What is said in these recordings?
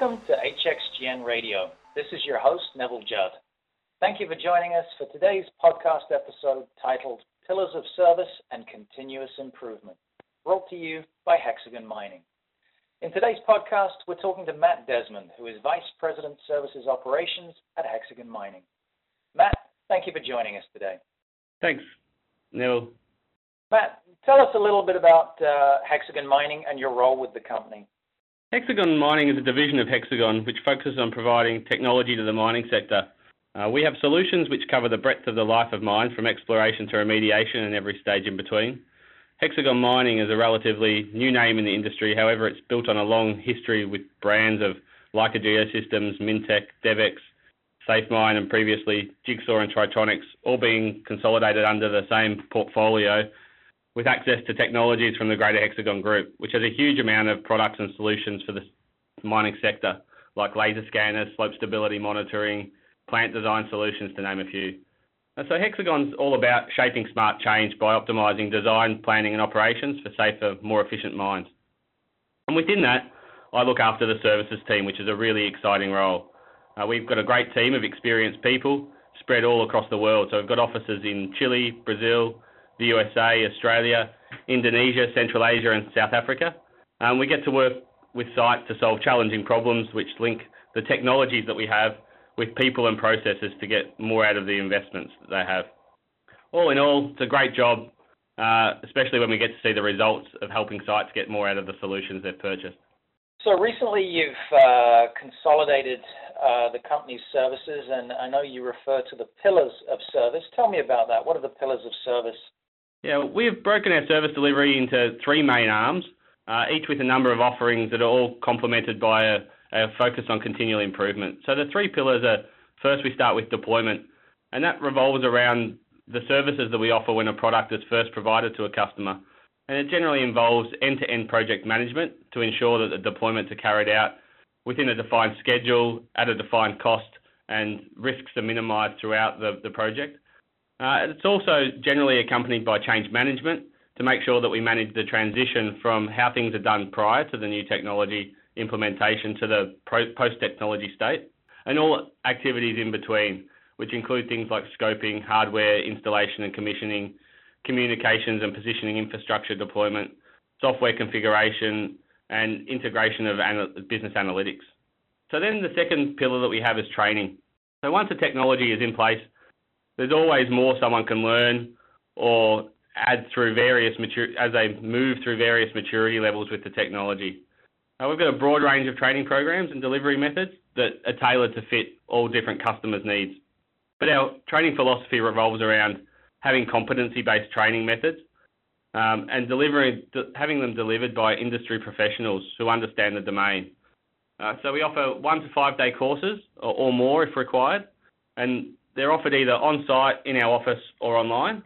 Welcome to HXGN Radio. This is your host, Neville Judd. Thank you for joining us for today's podcast episode titled Pillars of Service and Continuous Improvement, brought to you by Hexagon Mining. In today's podcast, we're talking to Matt Desmond, who is Vice President Services Operations at Hexagon Mining. Matt, thank you for joining us today. Thanks, Neville. Matt, tell us a little bit about uh, Hexagon Mining and your role with the company. Hexagon Mining is a division of Hexagon which focuses on providing technology to the mining sector. Uh, we have solutions which cover the breadth of the life of mine from exploration to remediation and every stage in between. Hexagon Mining is a relatively new name in the industry, however, it's built on a long history with brands of Leica Geosystems, Mintec, DevEx, SafeMine, and previously Jigsaw and Tritronics, all being consolidated under the same portfolio with access to technologies from the greater Hexagon Group, which has a huge amount of products and solutions for the mining sector, like laser scanners, slope stability monitoring, plant design solutions, to name a few. And so Hexagon's all about shaping smart change by optimizing design, planning, and operations for safer, more efficient mines. And within that, I look after the services team, which is a really exciting role. Uh, we've got a great team of experienced people spread all across the world. So we've got offices in Chile, Brazil, the USA, Australia, Indonesia, Central Asia, and South Africa. Um, we get to work with sites to solve challenging problems which link the technologies that we have with people and processes to get more out of the investments that they have. All in all, it's a great job, uh, especially when we get to see the results of helping sites get more out of the solutions they've purchased. So recently you've uh, consolidated uh, the company's services, and I know you refer to the pillars of service. Tell me about that. What are the pillars of service? Yeah, we've broken our service delivery into three main arms, uh, each with a number of offerings that are all complemented by a, a focus on continual improvement. So the three pillars are first we start with deployment, and that revolves around the services that we offer when a product is first provided to a customer. And it generally involves end-to-end project management to ensure that the deployments are carried out within a defined schedule, at a defined cost, and risks are minimized throughout the, the project. Uh, it's also generally accompanied by change management to make sure that we manage the transition from how things are done prior to the new technology implementation to the post-technology state, and all activities in between, which include things like scoping, hardware installation and commissioning, communications and positioning infrastructure deployment, software configuration, and integration of business analytics. So then the second pillar that we have is training. So once the technology is in place, there's always more someone can learn or add through various mature as they move through various maturity levels with the technology. Uh, we've got a broad range of training programs and delivery methods that are tailored to fit all different customers' needs. But our training philosophy revolves around having competency-based training methods um, and delivering, having them delivered by industry professionals who understand the domain. Uh, so we offer one to five day courses or, or more if required, and they're offered either on-site in our office or online.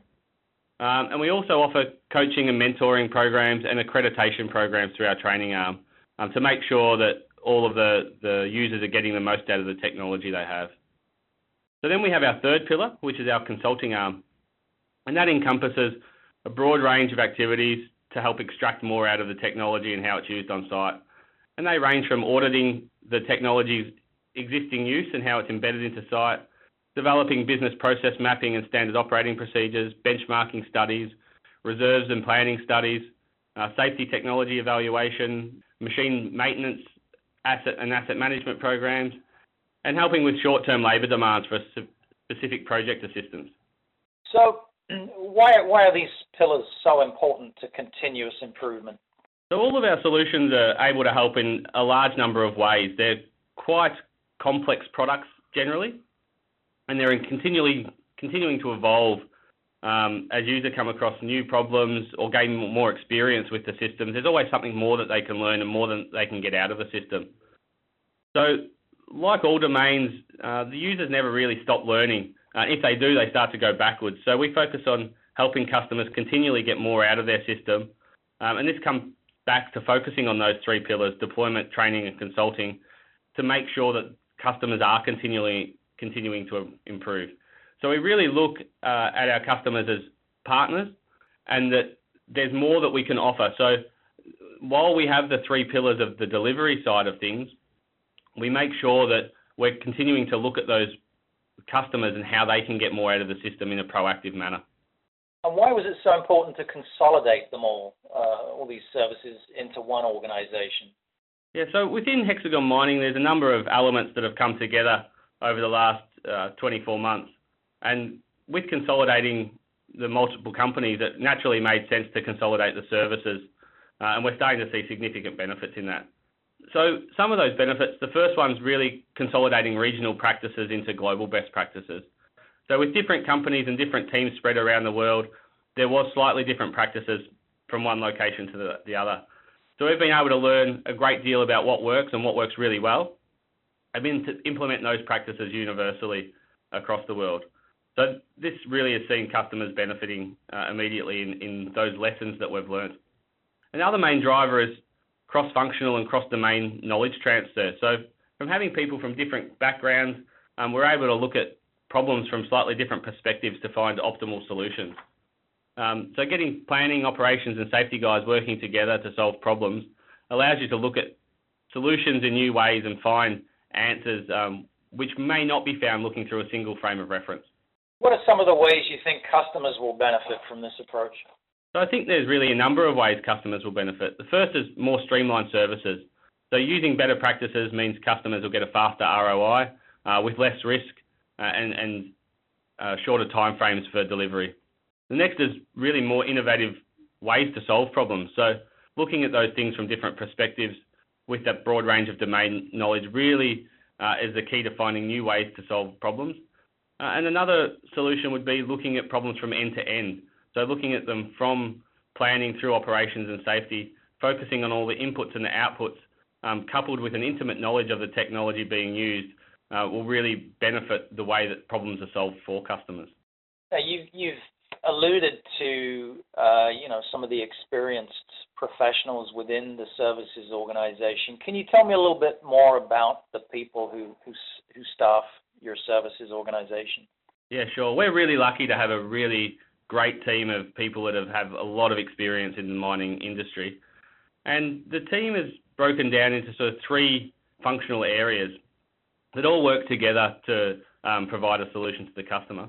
Um, and we also offer coaching and mentoring programs and accreditation programs through our training arm um, to make sure that all of the, the users are getting the most out of the technology they have. So then we have our third pillar, which is our consulting arm. And that encompasses a broad range of activities to help extract more out of the technology and how it's used on site. And they range from auditing the technology's existing use and how it's embedded into site, developing business process mapping and standard operating procedures, benchmarking studies, reserves and planning studies, uh, safety technology evaluation, machine maintenance, asset and asset management programs, and helping with short-term labour demands for specific project assistance. So, why, why are these pillars so important to continuous improvement? So, all of our solutions are able to help in a large number of ways. They're quite complex products generally, and they're continually continuing to evolve um, as users come across new problems or gain more experience with the system. There's always something more that they can learn and more than they can get out of the system. So, like all domains, uh, the users never really stop learning. Uh, if they do, they start to go backwards. So we focus on helping customers continually get more out of their system, um, and this comes back to focusing on those three pillars: deployment, training, and consulting, to make sure that customers are continually continuing to improve. So we really look uh, at our customers as partners and that there's more that we can offer. So while we have the three pillars of the delivery side of things, we make sure that we're continuing to look at those customers and how they can get more out of the system in a proactive manner. And why was it so important to consolidate them all, uh, all these services, into one organization? Yeah, so within Hexagon Mining, there's a number of elements that have come together over the last uh, 24 months. And with consolidating the multiple companies, it naturally made sense to consolidate the services. Uh, and we're starting to see significant benefits in that. So some of those benefits, the first one's really consolidating regional practices into global best practices. So with different companies and different teams spread around the world, there was slightly different practices from one location to the, the other. So we've been able to learn a great deal about what works and what works really well, and then to implement those practices universally across the world. So this really has seen customers benefiting uh, immediately in, in those lessons that we've learned. Another main driver is cross-functional and cross-domain knowledge transfer. So from having people from different backgrounds, um, we're able to look at problems from slightly different perspectives to find optimal solutions. Um, so getting planning, operations and safety guys working together to solve problems allows you to look at solutions in new ways and find answers um, which may not be found looking through a single frame of reference. What are some of the ways you think customers will benefit from this approach? So I think there's really a number of ways customers will benefit. The first is more streamlined services. So using better practices means customers will get a faster ROI uh, with less risk uh, and, and uh, shorter timeframes for delivery. The next is really more innovative ways to solve problems. So looking at those things from different perspectives with that broad range of domain knowledge really uh, is the key to finding new ways to solve problems. Uh, and another solution would be looking at problems from end to end. So looking at them from planning through operations and safety, focusing on all the inputs and the outputs, um, coupled with an intimate knowledge of the technology being used, uh, will really benefit the way that problems are solved for customers. Now you've, you've alluded to uh, you know some of the experienced professionals within the services organization. Can you tell me a little bit more about the people who who, who staff your services organization? Yeah, sure. We're really lucky to have a really great team of people that have, have a lot of experience in the mining industry. And the team is broken down into sort of three functional areas that all work together to um, provide a solution to the customer.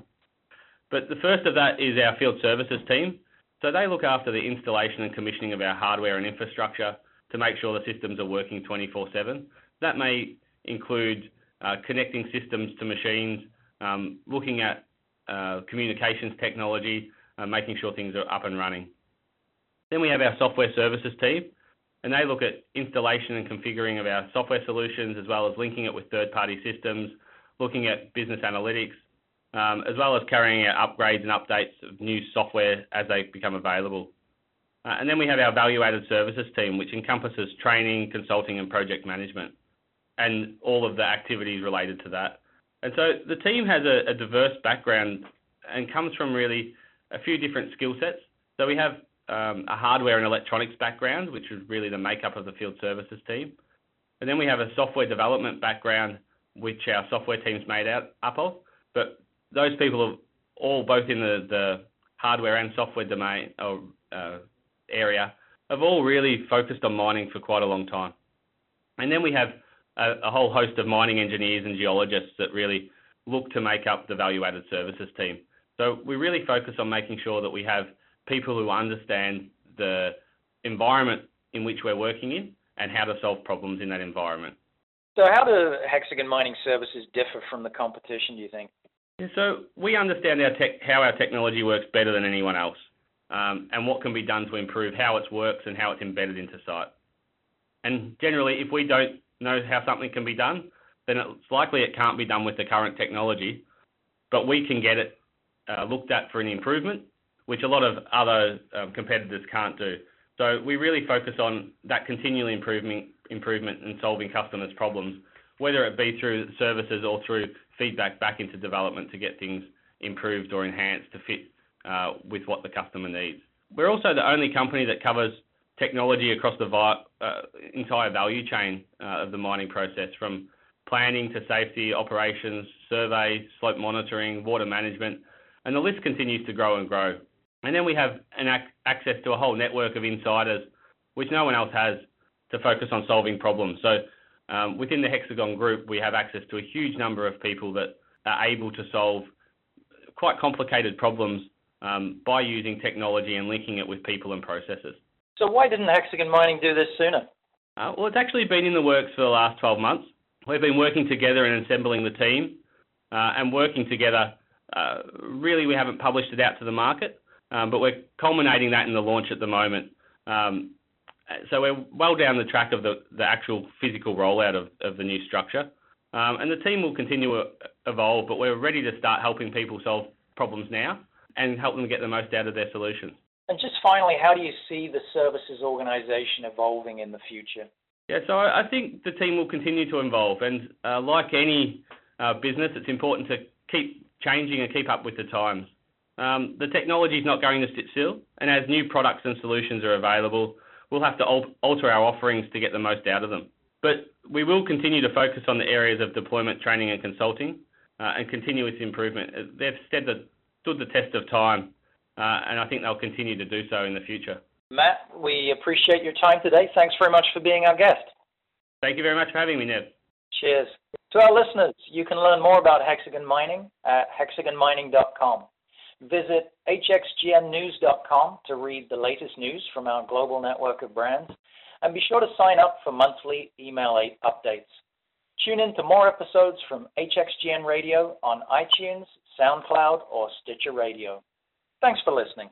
But the first of that is our field services team. So they look after the installation and commissioning of our hardware and infrastructure to make sure the systems are working 24/7. That may include uh, connecting systems to machines, um, looking at uh, communications technology, uh, making sure things are up and running. Then we have our software services team, and they look at installation and configuring of our software solutions, as well as linking it with third-party systems, looking at business analytics, um, as well as carrying out upgrades and updates of new software as they become available. Uh, and then we have our value-added services team, which encompasses training, consulting, and project management, and all of the activities related to that. And so the team has a, a diverse background and comes from really a few different skill sets. So we have um, a hardware and electronics background, which is really the makeup of the field services team. And then we have a software development background, which our software team's made out up of. But those people are all both in the, the hardware and software domain or uh, area have all really focused on mining for quite a long time. And then we have a, a, whole host of mining engineers and geologists that really look to make up the value-added services team. So we really focus on making sure that we have people who understand the environment in which we're working in and how to solve problems in that environment. So how do Hexagon Mining Services differ from the competition, do you think? Yeah, so we understand our tech, how our technology works better than anyone else, um, and what can be done to improve how it works and how it's embedded into site. And generally, if we don't know how something can be done, then it's likely it can't be done with the current technology, but we can get it uh, looked at for an improvement, which a lot of other um, competitors can't do. So we really focus on that continually improvement, improvement and solving customers' problems, whether it be through services or through feedback back into development to get things improved or enhanced to fit uh, with what the customer needs. We're also the only company that covers technology across the vi- uh, entire value chain uh, of the mining process, from planning to safety, operations, survey, slope monitoring, water management, and the list continues to grow and grow. And then we have an ac- access to a whole network of insiders, which no one else has, to focus on solving problems. So um, within the Hexagon group, we have access to a huge number of people that are able to solve quite complicated problems um, by using technology and linking it with people and processes. So why didn't Hexagon Mining do this sooner? Uh, well, it's actually been in the works for the last 12 months. We've been working together and assembling the team uh, and working together. Uh, really, we haven't published it out to the market, um, but we're culminating that in the launch at the moment. Um, so we're well down the track of the, the actual physical rollout of, of the new structure. Um, and the team will continue to evolve, but we're ready to start helping people solve problems now and help them get the most out of their solutions. And just finally, how do you see the services organization evolving in the future? Yeah, so I think the team will continue to evolve, and uh, like any uh, business, it's important to keep changing and keep up with the times. Um, the technology is not going to sit still, and as new products and solutions are available, we'll have to alter our offerings to get the most out of them. But we will continue to focus on the areas of deployment, training, and consulting, uh, and continuous improvement. They've stood the, stood the test of time, uh, and I think they'll continue to do so in the future. Matt, we appreciate your time today. Thanks very much for being our guest. Thank you very much for having me, Nev. Cheers. To our listeners, you can learn more about Hexagon Mining at hexagonmining.com. Visit hxgnnews.com to read the latest news from our global network of brands, and be sure to sign up for monthly email updates. Tune in to more episodes from HXGN Radio on iTunes, SoundCloud, or Stitcher Radio. Thanks for listening.